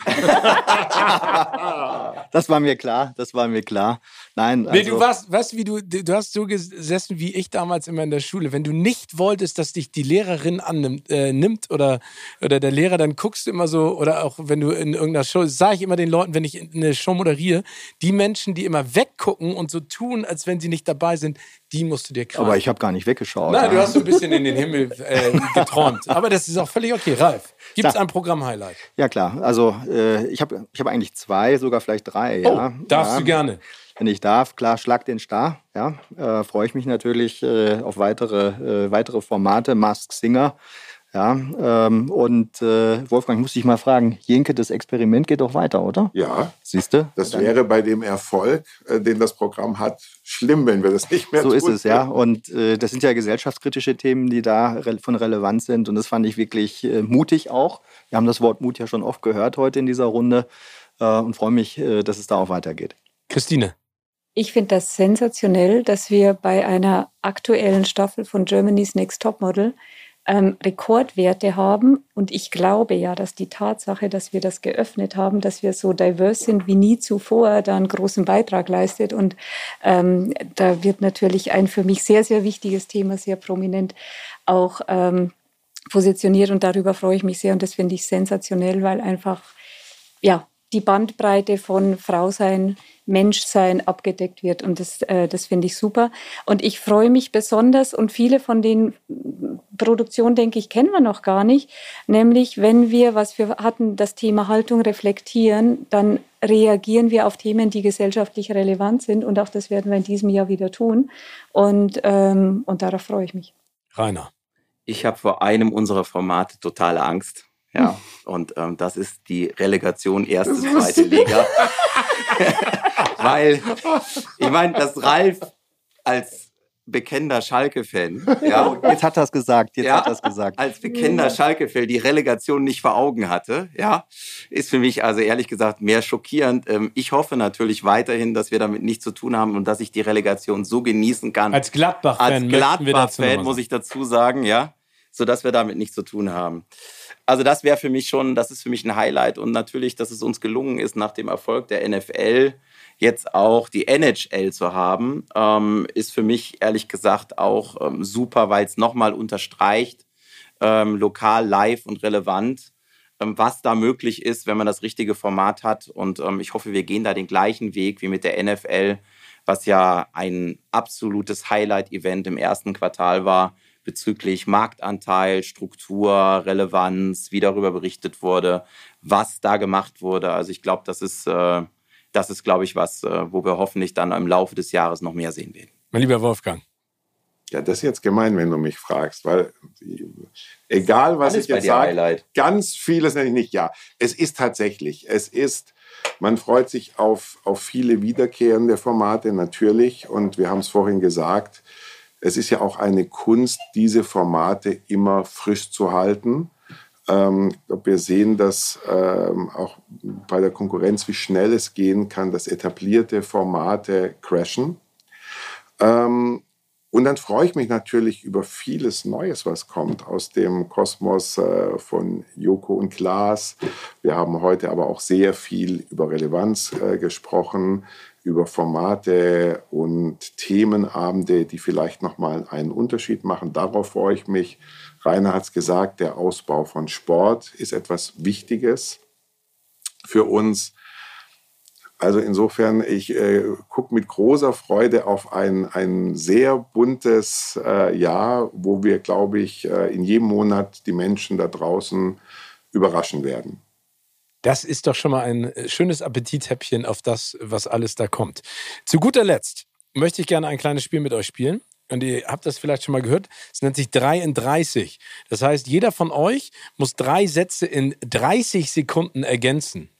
das war mir klar, das war mir klar. Nein,
also nee, du also warst, weißt wie du, du hast so gesessen wie ich damals immer in der Schule. Wenn du nicht wolltest, dass dich die Lehrerin annimmt äh, nimmt oder, oder der Lehrer, dann guckst du immer so, oder auch wenn du in irgendeiner Show, sage ich immer den Leuten, wenn ich eine Show moderiere, die Menschen, die immer weggucken und so tun, als wenn sie nicht dabei sind, die musst du dir kramen.
Aber ich habe gar nicht weggeschaut.
Nein, ja. du hast so ein bisschen in den Himmel äh, geträumt. Aber das ist auch völlig okay. Ralf, gibt es ein Programm-Highlight?
Ja, klar. Also äh, ich habe ich hab eigentlich zwei, sogar vielleicht drei.
Oh,
ja.
darfst ja. du gerne
wenn ich darf, klar, schlag den Star. Ja, äh, freue ich mich natürlich äh, auf weitere, äh, weitere Formate. Mask Singer. Ja, ähm, und äh, Wolfgang, muss ich mal fragen, Jenke, das Experiment geht doch weiter, oder?
Ja.
Siehst du?
Das wäre bei dem Erfolg, äh, den das Programm hat, schlimm, wenn wir das nicht mehr
so
tun.
So ist es, ja. Und äh, das sind ja gesellschaftskritische Themen, die da re von Relevanz sind. Und das fand ich wirklich äh, mutig auch. Wir haben das Wort Mut ja schon oft gehört heute in dieser Runde äh, und freue mich, äh, dass es da auch weitergeht.
Christine.
Ich finde das sensationell, dass wir bei einer aktuellen Staffel von Germany's Next Topmodel ähm, Rekordwerte haben. Und ich glaube ja, dass die Tatsache, dass wir das geöffnet haben, dass wir so diverse sind wie nie zuvor, da einen großen Beitrag leistet. Und ähm, da wird natürlich ein für mich sehr, sehr wichtiges Thema sehr prominent auch ähm, positioniert. Und darüber freue ich mich sehr. Und das finde ich sensationell, weil einfach, ja, die Bandbreite von Frau sein, Menschsein abgedeckt wird. Und das, äh, das finde ich super. Und ich freue mich besonders und viele von den Produktionen, denke ich, kennen wir noch gar nicht. Nämlich, wenn wir, was wir hatten, das Thema Haltung reflektieren, dann reagieren wir auf Themen, die gesellschaftlich relevant sind. Und auch das werden wir in diesem Jahr wieder tun. Und, ähm, und darauf freue ich mich.
Rainer.
Ich habe vor einem unserer Formate totale Angst. Ja, und ähm, das ist die Relegation erste, zweite Liga. Weil, ich meine, dass Ralf als bekennender Schalke-Fan, ja,
jetzt hat er es gesagt, jetzt
ja,
hat er es gesagt.
Als bekennender Schalke-Fan die Relegation nicht vor Augen hatte, ja, ist für mich also ehrlich gesagt mehr schockierend. Ähm, ich hoffe natürlich weiterhin, dass wir damit nichts zu tun haben und dass ich die Relegation so genießen kann.
Als Gladbach-Fan,
als Gladbach-Fan muss ich dazu sagen, ja, so dass wir damit nichts zu tun haben. Also das wäre für mich schon, das ist für mich ein Highlight und natürlich, dass es uns gelungen ist, nach dem Erfolg der NFL jetzt auch die NHL zu haben, ähm, ist für mich ehrlich gesagt auch ähm, super, weil es nochmal unterstreicht, ähm, lokal, live und relevant, ähm, was da möglich ist, wenn man das richtige Format hat. Und ähm, ich hoffe, wir gehen da den gleichen Weg wie mit der NFL, was ja ein absolutes Highlight-Event im ersten Quartal war bezüglich Marktanteil, Struktur, Relevanz, wie darüber berichtet wurde, was da gemacht wurde. Also ich glaube, das ist, äh, das ist, glaube ich, was, äh, wo wir hoffentlich dann im Laufe des Jahres noch mehr sehen werden.
Mein lieber Wolfgang.
Ja, das ist jetzt gemein, wenn du mich fragst, weil egal was ich jetzt sage, ganz vieles nenne ich nicht. Ja, es ist tatsächlich, es ist, man freut sich auf, auf viele wiederkehrende Formate natürlich und wir haben es vorhin gesagt, es ist ja auch eine Kunst, diese Formate immer frisch zu halten. Ähm, wir sehen das ähm, auch bei der Konkurrenz, wie schnell es gehen kann, dass etablierte Formate crashen. Ähm, und dann freue ich mich natürlich über vieles Neues, was kommt aus dem Kosmos äh, von Joko und Klaas. Wir haben heute aber auch sehr viel über Relevanz äh, gesprochen über Formate und Themenabende, die vielleicht nochmal einen Unterschied machen. Darauf freue ich mich. Rainer hat es gesagt, der Ausbau von Sport ist etwas Wichtiges für uns. Also insofern, ich äh, gucke mit großer Freude auf ein, ein sehr buntes äh, Jahr, wo wir, glaube ich, äh, in jedem Monat die Menschen da draußen überraschen werden.
Das ist doch schon mal ein äh, schönes Appetithäppchen auf das, was alles da kommt. Zu guter Letzt möchte ich gerne ein kleines Spiel mit euch spielen. Und ihr habt das vielleicht schon mal gehört. Es nennt sich 3 in 30. Das heißt, jeder von euch muss drei Sätze in 30 Sekunden ergänzen.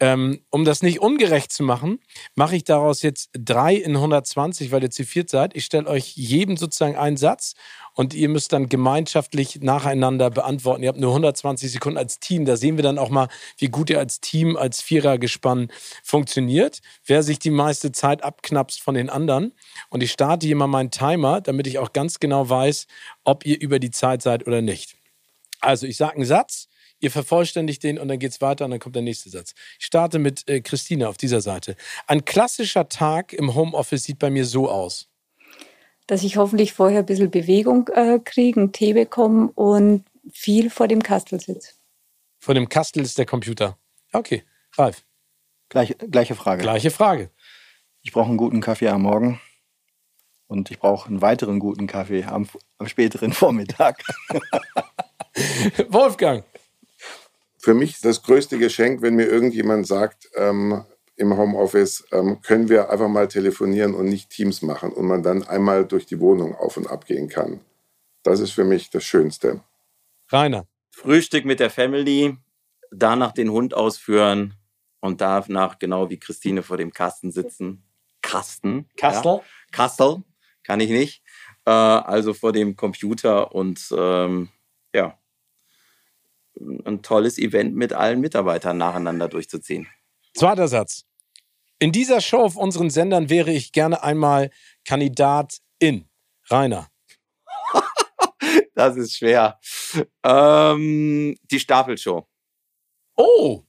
Ähm, um das nicht ungerecht zu machen, mache ich daraus jetzt 3 in 120, weil ihr zu seid. Ich stelle euch jedem sozusagen einen Satz und ihr müsst dann gemeinschaftlich nacheinander beantworten. Ihr habt nur 120 Sekunden als Team. Da sehen wir dann auch mal, wie gut ihr als Team, als Vierergespann funktioniert. Wer sich die meiste Zeit abknapst von den anderen. Und ich starte hier mal meinen Timer, damit ich auch ganz genau weiß, ob ihr über die Zeit seid oder nicht. Also ich sage einen Satz, ihr vervollständigt den und dann geht es weiter und dann kommt der nächste Satz. Ich starte mit äh, Christina auf dieser Seite. Ein klassischer Tag im Homeoffice sieht bei mir so aus
dass ich hoffentlich vorher ein bisschen Bewegung äh, kriege, einen Tee bekomme und viel vor dem Kastel sitze.
Vor dem Kastel ist der Computer. Okay, Ralf.
Gleiche, gleiche Frage.
Gleiche Frage.
Ich brauche einen guten Kaffee am Morgen und ich brauche einen weiteren guten Kaffee am, am späteren Vormittag.
Wolfgang.
Für mich ist das größte Geschenk, wenn mir irgendjemand sagt, ähm, im Homeoffice ähm, können wir einfach mal telefonieren und nicht Teams machen und man dann einmal durch die Wohnung auf und ab gehen kann. Das ist für mich das Schönste.
Rainer.
Frühstück mit der Family, danach den Hund ausführen und danach genau wie Christine vor dem Kasten sitzen. Kasten.
Kastel?
Ja. Kastel kann ich nicht. Äh, also vor dem Computer und ähm, ja, ein tolles Event mit allen Mitarbeitern nacheinander durchzuziehen.
Zweiter Satz. In dieser Show auf unseren Sendern wäre ich gerne einmal Kandidatin. Rainer.
Das ist schwer. Ähm, die Stapelshow.
Oh!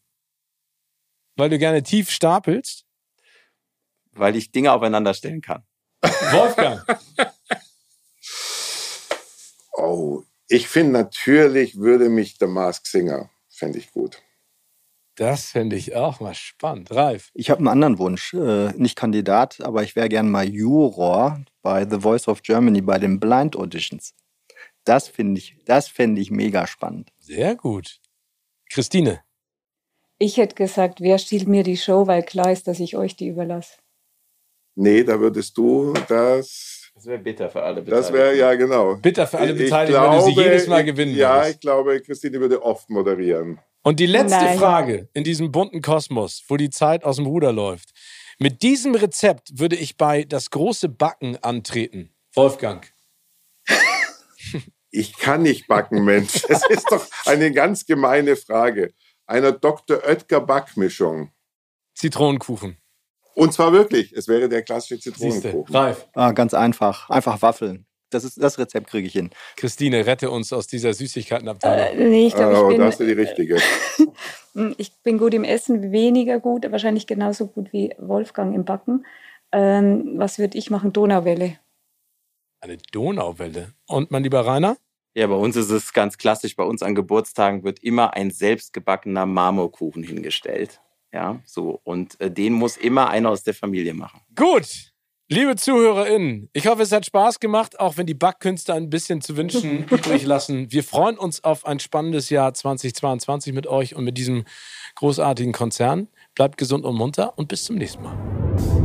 Weil du gerne tief stapelst?
Weil ich Dinge aufeinander stellen kann.
Wolfgang.
Oh, ich finde natürlich würde mich der Mask Singer, fände ich gut.
Das fände ich auch mal spannend. Ralf.
Ich habe einen anderen Wunsch. Äh, nicht Kandidat, aber ich wäre gern mal Juror bei The Voice of Germany bei den Blind Auditions. Das finde ich, das fände ich mega spannend.
Sehr gut. Christine.
Ich hätte gesagt, wer stiehlt mir die Show, weil klar ist, dass ich euch die überlasse.
Nee, da würdest du das.
Das wäre bitter für alle
Das wäre ja genau.
Bitter für alle
Ich
Beteiligten, wenn du sie jedes Mal
ich-
gewinnen
Ja,
würdest.
ich glaube, Christine würde oft moderieren.
Und die letzte
Nein.
Frage in diesem bunten Kosmos, wo die Zeit aus dem Ruder läuft. Mit diesem Rezept würde ich bei das große Backen antreten. Wolfgang.
Ich kann nicht backen, Mensch. Das ist doch eine ganz gemeine Frage. Einer Dr. Oetker Backmischung.
Zitronenkuchen.
Und zwar wirklich, es wäre der klassische. Zitronenkuchen.
Ralf.
Ah, ganz einfach. Einfach Waffeln. Das, ist, das Rezept kriege ich hin.
Christine, rette uns aus dieser Süßigkeitenabteilung.
Äh, nee, ich glaube,
Oh,
ich,
da hast du
bin,
die richtige.
Hm, ich bin gut im Essen, weniger gut, wahrscheinlich genauso gut wie Wolfgang im Backen. Ähm, was würde ich machen? Donauwelle.
Eine Donauwelle. Und mein lieber Rainer?
Ja, bei uns ist es ganz klassisch. Bei uns an Geburtstagen wird immer ein selbstgebackener Marmorkuchen hingestellt. Ja, so. Und äh, den muss immer einer aus der Familie machen.
Gut. Liebe ZuhörerInnen, ich hoffe, es hat Spaß gemacht, auch wenn die Backkünste ein bisschen zu wünschen übrig lassen. Wir freuen uns auf ein spannendes Jahr 2022 mit euch und mit diesem großartigen Konzern. Bleibt gesund und munter und bis zum nächsten Mal.